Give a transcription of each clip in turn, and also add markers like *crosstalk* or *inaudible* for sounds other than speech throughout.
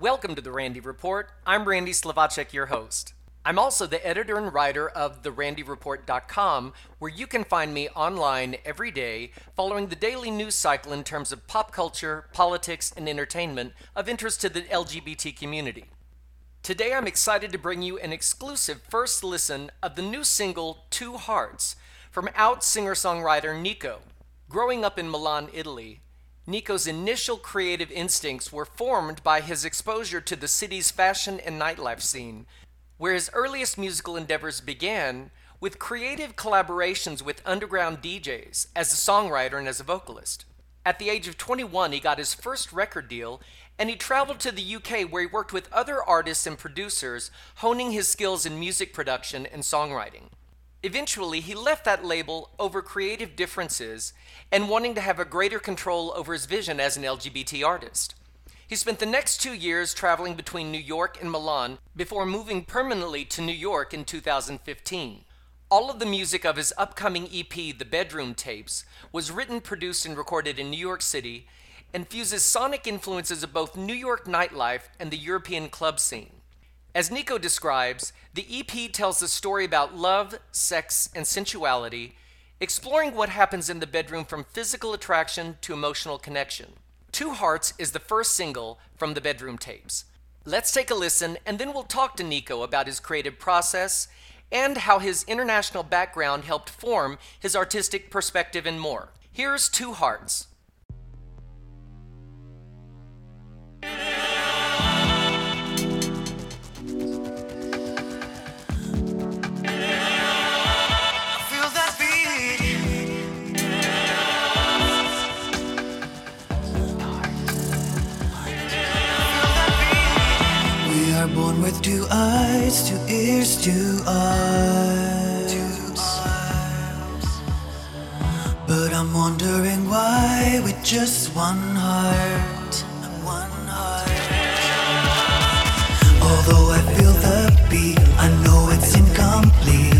Welcome to the Randy Report. I'm Randy Slovacek, your host. I'm also the editor and writer of therandyreport.com, where you can find me online every day following the daily news cycle in terms of pop culture, politics, and entertainment of interest to the LGBT community. Today I'm excited to bring you an exclusive first listen of the new single Two Hearts from out singer songwriter Niko. Growing up in Milan, Italy, Niko's initial creative instincts were formed by his exposure to the city's fashion and nightlife scene, where his earliest musical endeavors began with creative collaborations with underground DJs as a songwriter and as a vocalist. At the age of 21, he got his first record deal and he traveled to the UK where he worked with other artists and producers, honing his skills in music production and songwriting. Eventually, he left that label over creative differences and wanting to have a greater control over his vision as an LGBT artist. He spent the next two years traveling between New York and Milan before moving permanently to New York in 2015. All of the music of his upcoming EP, The Bedroom Tapes, was written, produced, and recorded in New York City and fuses sonic influences of both New York nightlife and the European club scene. As Niko describes, the EP tells a story about love, sex, and sensuality, exploring what happens in the bedroom from physical attraction to emotional connection. Two Hearts is the first single from the bedroom tapes. Let's take a listen and then we'll talk to Niko about his creative process and how his international background helped form his artistic perspective and more. Here's Two Hearts. With two eyes, two ears, two arms. But I'm wondering why with just one heart, one heart. Although I feel the beat, I know it's incomplete.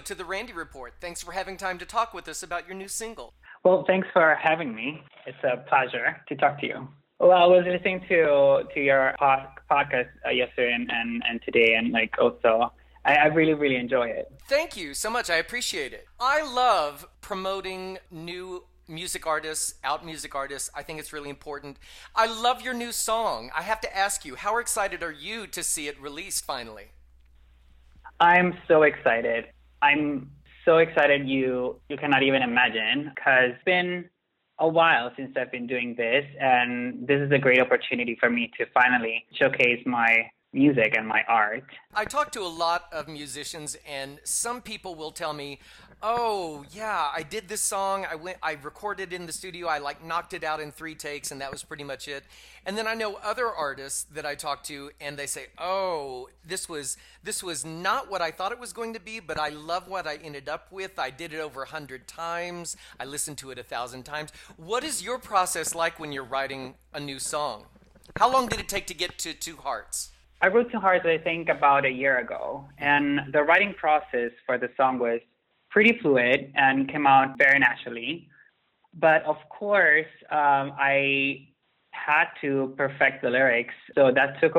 To the Randy Report. Thanks for having time to talk with us about your new single. Well, thanks for having me. It's a pleasure to talk to you. Well, I was listening to to your pod, podcast uh, yesterday and, and, and today, and like also, I, I really really enjoy it. Thank you so much. I appreciate it. I love promoting new music artists, out music artists. I think it's really important. I love your new song. I have to ask you, how excited are you to see it released finally? I'm so excited. I'm so excited you you cannot even imagine because it's been a while since I've been doing this and this is a great opportunity for me to finally showcase my music and my art. I talk to a lot of musicians, and some people will tell me, "Oh, yeah, I did this song. I went, I recorded in the studio. I like knocked it out in three takes, and that was pretty much it." And then I know other artists that I talk to, and they say, "Oh, this was this was not what I thought it was going to be, but I love what I ended up with. I did it over a hundred times. I listened to it a thousand times." What is your process like when you're writing a new song? How long did it take to get to Two Hearts? I wrote Two Hearts, I think, about a year ago, and the writing process for the song was pretty fluid and came out very naturally. But of course, um, I had to perfect the lyrics, so that took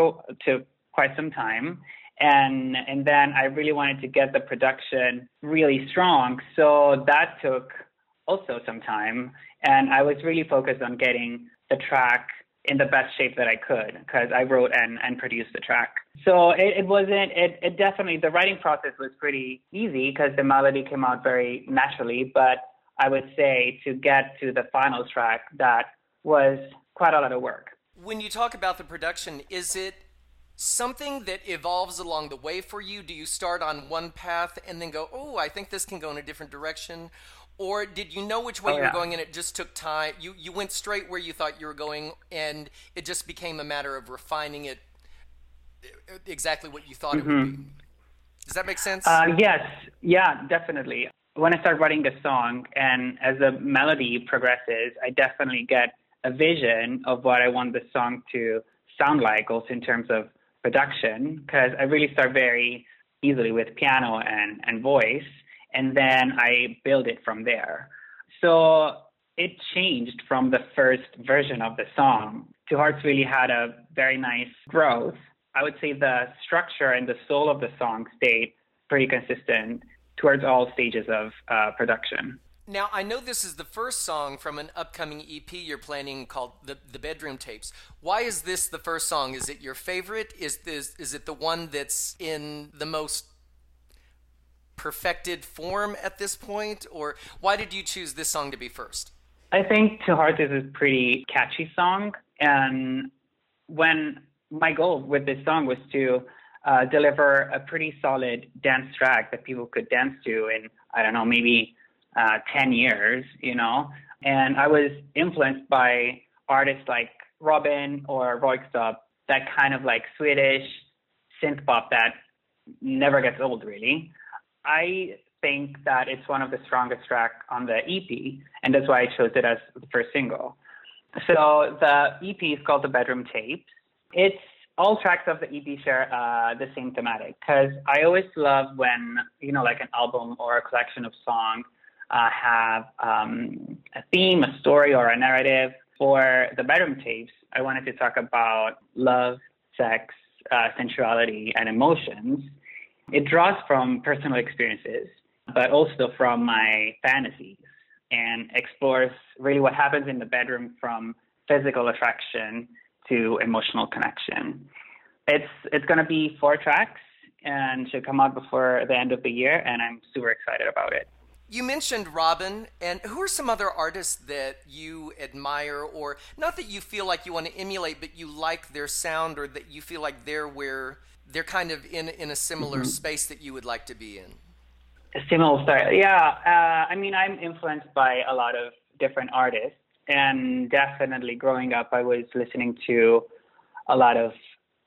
took quite some time. And and then I really wanted to get the production really strong, so that took also some time. And I was really focused on getting the track in the best shape that I could because I wrote and, and produced the track. So it, it wasn't, it, it definitely, the writing process was pretty easy because the melody came out very naturally. But I would say to get to the final track, that was quite a lot of work. When you talk about the production, is it something that evolves along the way for you? Do you start on one path and then go, oh, I think this can go in a different direction? Or did you know which way oh, you were going and it just took time? You you went straight where you thought you were going and it just became a matter of refining it uh, exactly what you thought mm-hmm. it would be. Mm-hmm. does that make sense? Uh, yes. Yeah definitely. When i start writing a song and as the melody progresses i definitely get a vision of what i want the song to sound like also in terms of production because i really start very easily with piano and, and voice and then I build it from there. So it changed from the first version of the song. Two Hearts really had a very nice growth. I would say the structure and the soul of the song stayed pretty consistent towards all stages of uh, production. Now, I know this is the first song from an upcoming EP you're planning called the, the Bedroom Tapes. Why is this the first song? Is it your favorite? Is this is it the one that's in the most perfected form at this point, or why did you choose this song to be first? I think Two Hearts is a pretty catchy song, and when my goal with this song was to uh, deliver a pretty solid dance track that people could dance to in I don't know maybe uh, ten years, you know, and I was influenced by artists like Robyn or Röyksopp, that kind of like Swedish synth pop that never gets old really. I think that it's one of the strongest tracks on the EP, and that's why I chose it as the first single. So the EP is called The Bedroom Tapes. It's all tracks of the EP share uh, the same thematic because I always love when you know like an album or a collection of songs uh, have um, a theme, a story, or a narrative. For the bedroom tapes, I wanted to talk about love, sex, uh, sensuality, and emotions. It draws from personal experiences, but also from my fantasies and explores really what happens in the bedroom from physical attraction to emotional connection. It's it's going to be four tracks and should come out before the end of the year, and I'm super excited about it. You mentioned Robyn, and who are some other artists that you admire, or not that you feel like you want to emulate, but you like their sound, or that you feel like they're where they're kind of in in a similar mm-hmm. space that you would like to be in. A similar style, yeah. Uh, I mean, I'm influenced by a lot of different artists, and definitely growing up, I was listening to a lot of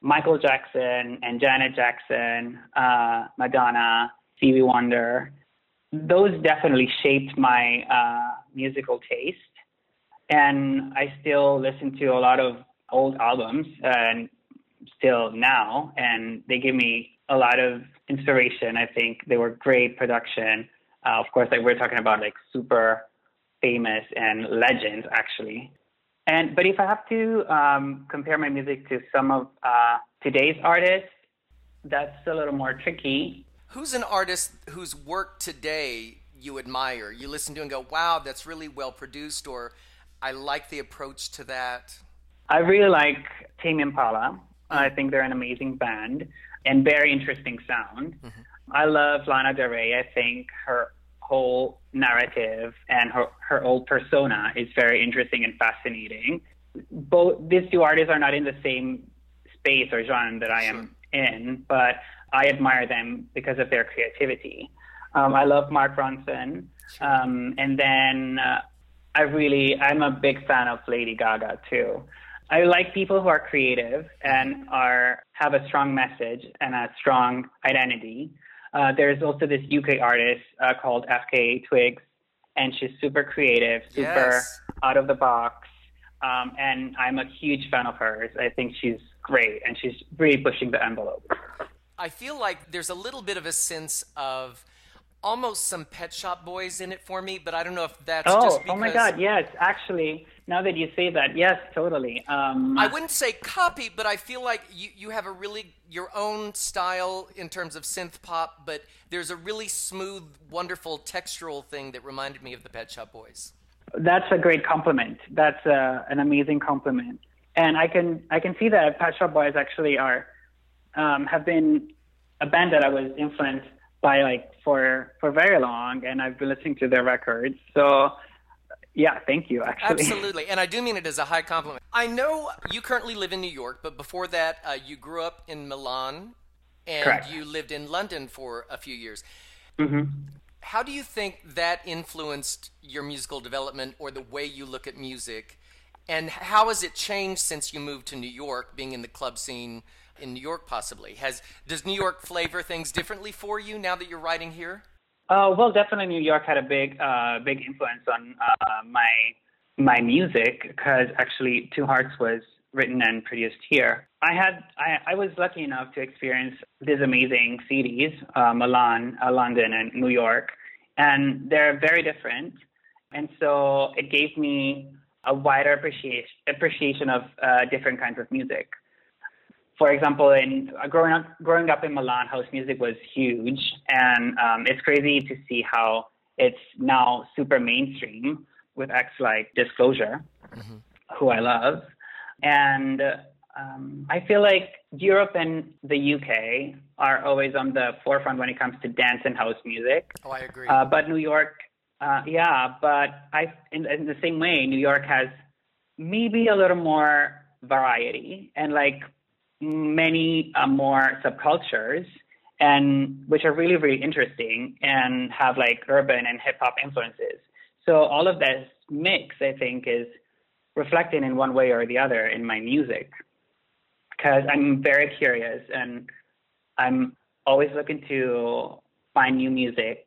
Michael Jackson and Janet Jackson, uh, Madonna, Stevie Wonder. Those definitely shaped my uh, musical taste, and I still listen to a lot of old albums and still now, and they give me a lot of inspiration. I think they were great production. Uh, of course, like we're talking about like super famous and legends actually. And but if I have to um, compare my music to some of uh, today's artists, that's a little more tricky. Who's an artist whose work today you admire? You listen to and go, "Wow, that's really well produced," or "I like the approach to that." I really like Tame Impala. I think they're an amazing band and very interesting sound. Mm-hmm. I love Lana Del Rey. I think her whole narrative and her, her old persona is very interesting and fascinating. Both these two artists are not in the same space or genre that I am in, but I admire them because of their creativity. Um, I love Mark Ronson, um, and then uh, I really I'm a big fan of Lady Gaga too. I like people who are creative and are have a strong message and a strong identity. Uh, there's also this UK artist uh, called FKA Twigs, and she's super creative, super yes. out of the box. Um, and I'm a huge fan of hers. I think she's great, and she's really pushing the envelope. I feel like there's a little bit of a sense of almost some Pet Shop Boys in it for me, but I don't know if that's oh, just because... oh my God, yes, actually, now that you say that, yes, totally. Um, I wouldn't say copy, but I feel like you, you have a really your own style in terms of synth pop, but there's a really smooth, wonderful textural thing that reminded me of the Pet Shop Boys. That's a great compliment. That's uh, an amazing compliment, and I can I can see that Pet Shop Boys actually are um, have been a band that I was influenced by like for for very long, and I've been listening to their records. So yeah, thank you. Actually, absolutely, and I do mean it as a high compliment. I know you currently live in New York, but before that, uh, you grew up in Milan, and Correct. you lived in London for a few years. Mm-hmm. How do you think that influenced your musical development or the way you look at music? And how has it changed since you moved to New York, being in the club scene in New York, possibly? Has does New York flavor things differently for you now that you're writing here? Uh, well, definitely New York had a big, uh, big influence on uh, my my music because actually Two Hearts was written and produced here. I had I, I was lucky enough to experience these amazing cities, uh, Milan, uh, London, and New York, and they're very different. And so it gave me a wider appreciation appreciation of uh, different kinds of music for example, in uh, growing up growing up in Milan, house music was huge, and um, it's crazy to see how it's now super mainstream with acts like Disclosure, mm-hmm. who I love, and um, I feel like Europe and the UK are always on the forefront when it comes to dance and house music. Oh, I agree. Uh, but New York, uh, yeah, but I in, in the same way, New York has maybe a little more variety and like many uh, more subcultures and which are really really interesting and have like urban and hip hop influences. So all of this mix i think is reflected in one way or the other in my music. Because i'm very curious and i'm always looking to find new music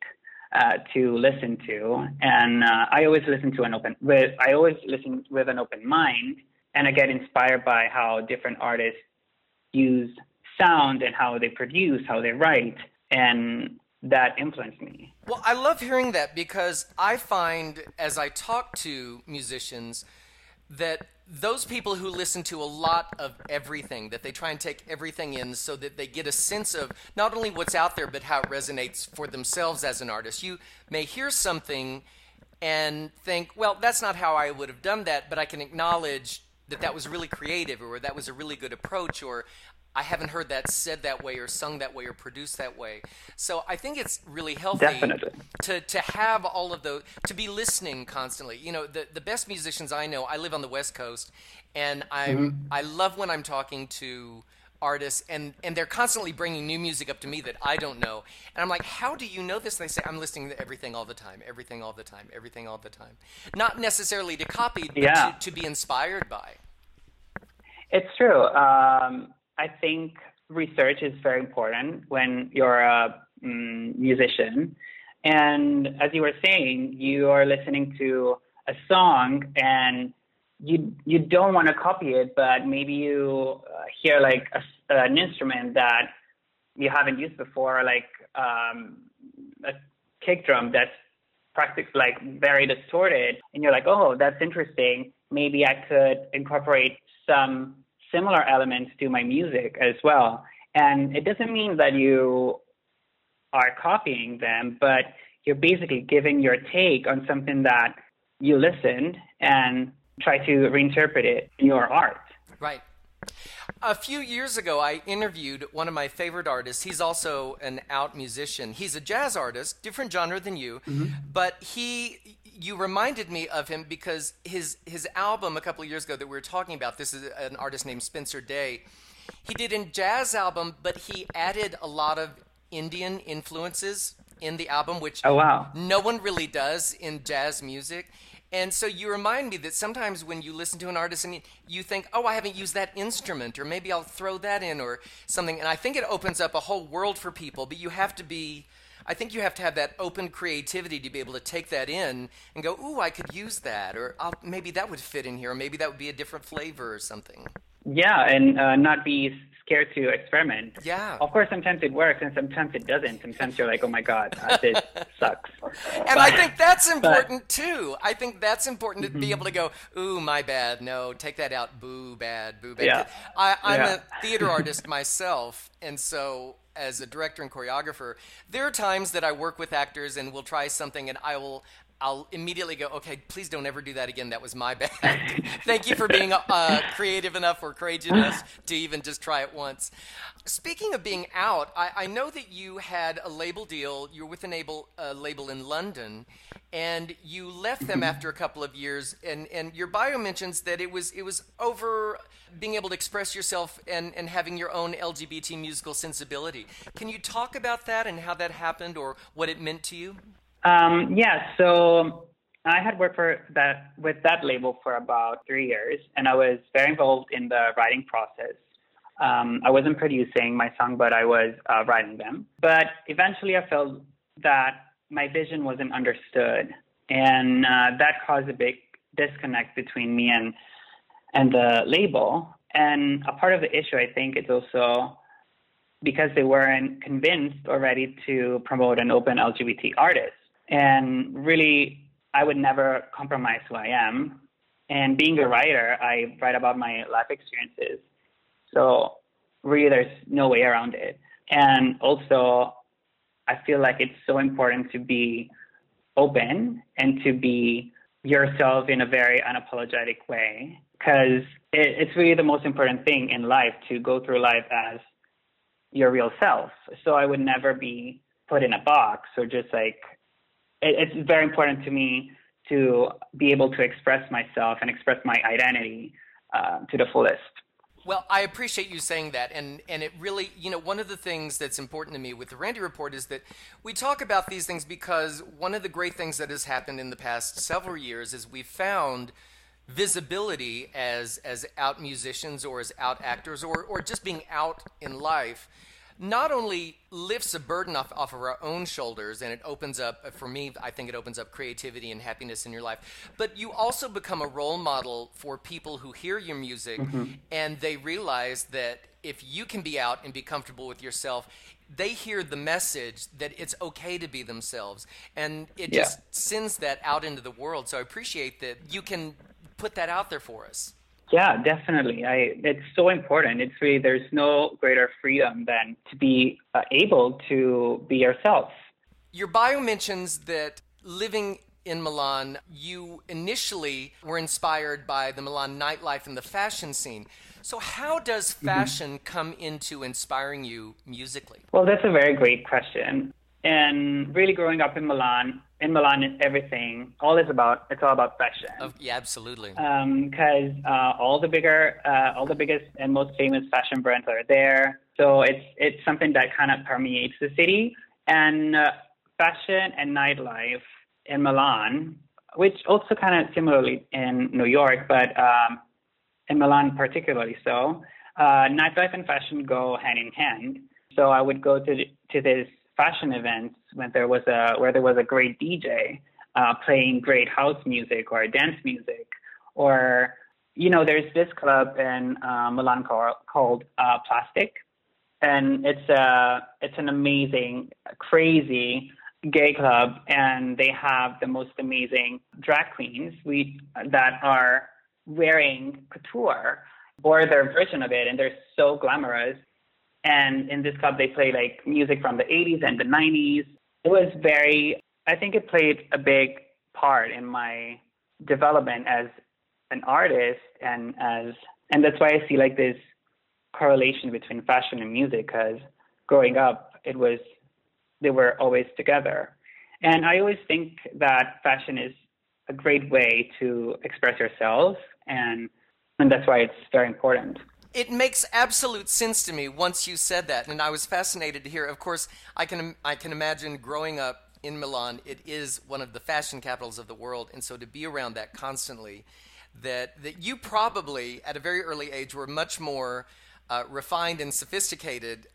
uh, to listen to. And uh, i always listen to an open with i always listen with an open mind and i get inspired by how different artists use sound and how they produce, how they write, and that influenced me. Well, I love hearing that because I find as I talk to musicians that those people who listen to a lot of everything, that they try and take everything in so that they get a sense of not only what's out there, but how it resonates for themselves as an artist. You may hear something and think, well, that's not how I would have done that, but I can acknowledge that that was really creative or that was a really good approach or I haven't heard that said that way or sung that way or produced that way. So I think it's really healthy Definitely. to to have all of those to be listening constantly. You know, the the best musicians I know, I live on the West Coast and I'm mm-hmm. I love when I'm talking to artists and and they're constantly bringing new music up to me that I don't know. And I'm like, "How do you know this?" And they say, "I'm listening to everything all the time, everything all the time, everything all the time." Not necessarily to copy, but yeah. to, to be inspired by. It's true. Um, I think research is very important when you're a mm, musician. And as you were saying, you are listening to a song and you you don't want to copy it, but maybe you uh, hear like a, an instrument that you haven't used before, like um, a kick drum that's practically like very distorted, and you're like, oh, that's interesting. Maybe I could incorporate some similar elements to my music as well. And it doesn't mean that you are copying them, but you're basically giving your take on something that you listened and try to reinterpret it in your art. Right. A few years ago, I interviewed one of my favorite artists. He's also an out musician. He's a jazz artist, different genre than you, mm-hmm. but he you reminded me of him because his his album a couple of years ago that we were talking about. This is an artist named Spencer Day. He did a jazz album, but he added a lot of Indian influences in the album, which oh, wow. no one really does in jazz music. And so you remind me that sometimes when you listen to an artist and you think, oh, I haven't used that instrument, or maybe I'll throw that in, or something. And I think it opens up a whole world for people, but you have to be I think you have to have that open creativity to be able to take that in and go, ooh, I could use that, or I'll, maybe that would fit in here, or maybe that would be a different flavor or something. Yeah, and uh, not be scared to experiment. Yeah. Of course, sometimes it works and sometimes it doesn't. Sometimes you're like, oh my God, uh, this *laughs* sucks. And but, I think that's important but, too. I think that's important to mm-hmm. be able to go, ooh, my bad. No, take that out. Boo, bad, boo, bad. Yeah. I, I'm yeah. a theater *laughs* artist myself, and so as a director and choreographer, there are times that I work with actors and we'll try something and I will I'll immediately go, okay, please don't ever do that again. That was my bad. *laughs* Thank you for being uh, creative enough or courageous enough to even just try it once. Speaking of being out, I, I know that you had a label deal. You're with a label, uh, label in London, and you left them after a couple of years. And, and your bio mentions that it was it was over being able to express yourself and, and having your own LGBT musical sensibility. Can you talk about that and how that happened or what it meant to you? Um, yeah, so I had worked for that with that label for about three years, and I was very involved in the writing process. Um, I wasn't producing my song, but I was uh, writing them. But eventually, I felt that my vision wasn't understood, and uh, that caused a big disconnect between me and and the label. And a part of the issue, I think, is also because they weren't convinced or ready to promote an open LGBT artist. And really, I would never compromise who I am. And being a writer, I write about my life experiences. So really, there's no way around it. And also, I feel like it's so important to be open and to be yourself in a very unapologetic way because it, it's really the most important thing in life to go through life as your real self. So I would never be put in a box or just like it, it's very important to me to be able to express myself and express my identity uh, to the fullest. Well, I appreciate you saying that, and and it really, you know, one of the things that's important to me with the Randy Report is that we talk about these things because one of the great things that has happened in the past several years is we've found visibility as as out musicians or as out actors or or just being out in life not only lifts a burden off, off of our own shoulders and it opens up, for me, I think it opens up creativity and happiness in your life, but you also become a role model for people who hear your music mm-hmm. and they realize that if you can be out and be comfortable with yourself, they hear the message that it's okay to be themselves and it yeah. just sends that out into the world. So I appreciate that you can put that out there for us. Yeah, definitely. I it's so important. It's really there's no greater freedom than to be uh, able to be yourself. Your bio mentions that living in Milan, you initially were inspired by the Milan nightlife and the fashion scene. So, how does mm-hmm. fashion mm-hmm. come into inspiring you musically? Well, that's a very great question. And really, growing up in Milan, in Milan, everything all is about it's all about fashion. Oh, yeah, absolutely. Because um, uh, all the bigger, uh, all the biggest and most famous fashion brands are there. So it's it's something that kind of permeates the city. And uh, fashion and nightlife in Milan, which also kind of similarly in New York, but um, in Milan particularly so. Uh, nightlife and fashion go hand in hand. So I would go to to this fashion events when there was a where there was a great DJ uh, playing great house music or dance music, or you know, there's this club in uh, Milan called, uh, Plastic, and it's a it's an amazing, crazy gay club, and they have the most amazing drag queens we that are wearing couture or their version of it, and they're so glamorous. And in this club, they play like music from the 80s and the 90s. It was very, I think it played a big part in my development as an artist and as, and that's why I see like this correlation between fashion and music because growing up, it was, they were always together. And I always think that fashion is a great way to express yourself and and that's why it's very important. It makes absolute sense to me once you said that, and I was fascinated to hear. Of course, I can I can imagine growing up in Milan. It is one of the fashion capitals of the world, and so to be around that constantly, that that you probably at a very early age were much more uh, refined and sophisticated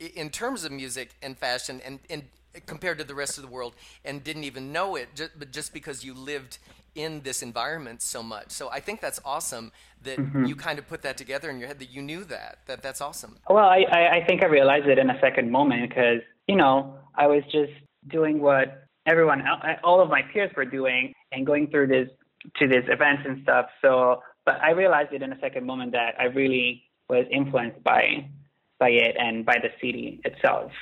in terms of music and fashion, and, and compared to the rest of the world, and didn't even know it, just, but just because you lived in this environment so much. So I think that's awesome that mm-hmm. you kind of put that together in your head that you knew that. That that's awesome. Well, I, I think I realized it in a second moment because you know I was just doing what everyone else, all of my peers were doing and going through this to these events and stuff. So, but I realized it in a second moment that I really was influenced by by it and by the city itself.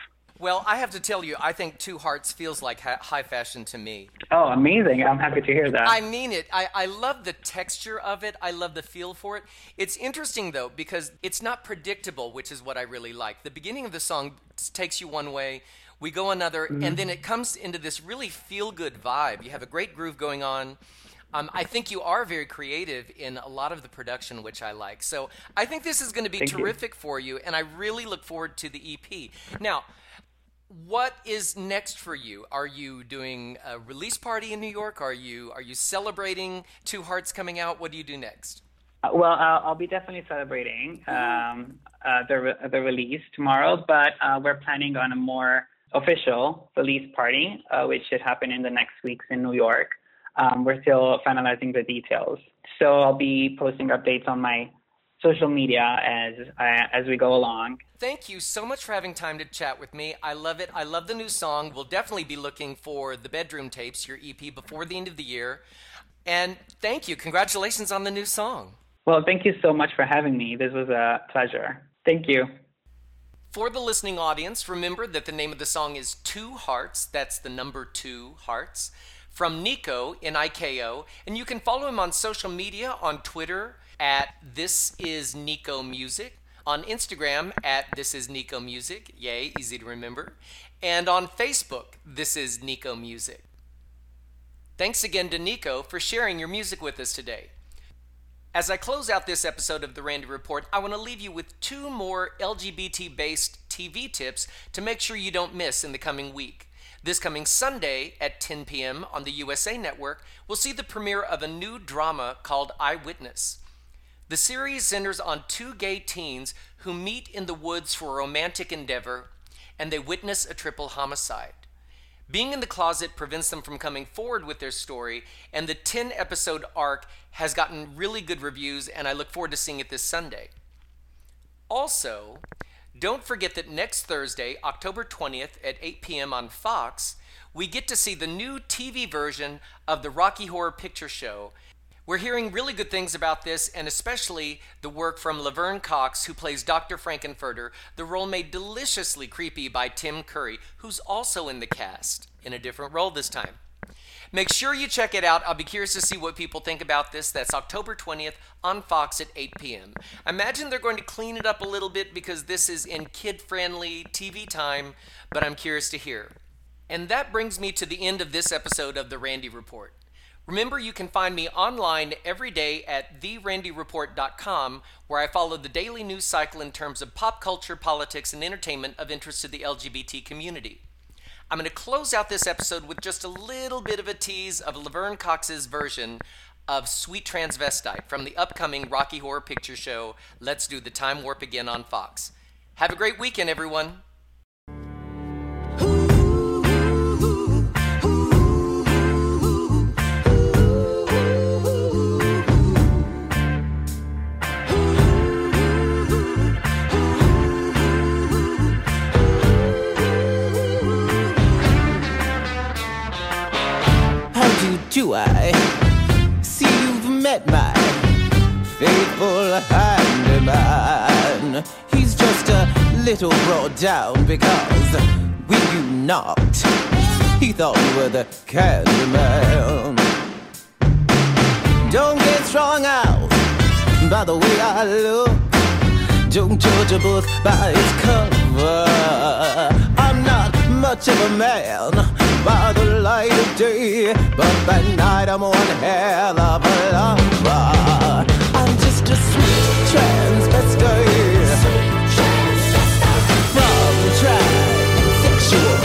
Well, I have to tell you, I think Two Hearts feels like high fashion to me. Oh, amazing. I'm happy to hear that. I mean it. I, I love the texture of it, I love the feel for it. It's interesting, though, because it's not predictable, which is what I really like. The beginning of the song takes you one way, we go another, mm-hmm. and then it comes into this really feel good vibe. You have a great groove going on. Um, I think you are very creative in a lot of the production, which I like. So I think this is going to be Thank terrific you. for you, and I really look forward to the EP. Now, what is next for you? Are you doing a release party in New York? Are you are you celebrating Two Hearts coming out? What do you do next? Uh, well, uh, I'll be definitely celebrating um, uh, the re- the release tomorrow, but uh, we're planning on a more official release party, uh, which should happen in the next weeks in New York. Um, we're still finalizing the details, so I'll be posting updates on my social media as uh, as we go along. Thank you so much for having time to chat with me. I love it. I love the new song. We'll definitely be looking for the bedroom tapes, your EP, before the end of the year. And thank you. Congratulations on the new song. Well, thank you so much for having me. This was a pleasure. Thank you. For the listening audience, remember that the name of the song is Two Hearts. That's the number two hearts. From Niko, N I K O. And you can follow him on social media on Twitter at This Is Niko Music, on Instagram at This Is Niko Music, yay, easy to remember, and on Facebook, This Is Niko Music. Thanks again to Niko for sharing your music with us today. As I close out this episode of the Randy Report, I want to leave you with two more LGBT based TV tips to make sure you don't miss in the coming week. This coming Sunday at 10 p.m. on the USA Network, we'll see the premiere of a new drama called Eyewitness. The series centers on two gay teens who meet in the woods for a romantic endeavor and they witness a triple homicide. Being in the closet prevents them from coming forward with their story, and the 10 episode arc has gotten really good reviews, and I look forward to seeing it this Sunday. Also, don't forget that next Thursday, October 20th at 8 p.m. on Fox, we get to see the new TV version of the Rocky Horror Picture Show we're hearing really good things about this, and especially the work from Laverne Cox, who plays Dr. Frank-N-Furter, the role made deliciously creepy by Tim Curry, who's also in the cast, in a different role this time. Make sure you check it out. I'll be curious to see what people think about this. That's October 20th on Fox at 8 p.m. I imagine they're going to clean it up a little bit because this is in kid friendly TV time, but I'm curious to hear. And that brings me to the end of this episode of The Randy Report. Remember, you can find me online every day at therandyreport.com, where I follow the daily news cycle in terms of pop culture, politics, and entertainment of interest to the LGBT community. I'm going to close out this episode with just a little bit of a tease of Laverne Cox's version of Sweet Transvestite from the upcoming Rocky Horror Picture Show Let's Do the Time Warp Again on Fox. Have a great weekend, everyone. I see you've met my faithful handyman. He's just a little brought down because when you knocked, he thought you were the Candyman. Don't get strung out by the way I look. Don't judge a book by its cover. I'm not much of a man by light of day, but by night I'm one hell of a lover. I'm just a sweet transvestite transsexual.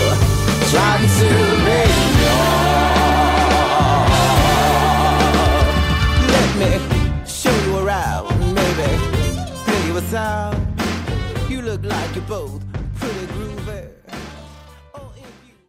Let me show you around, maybe play you. You look like you're both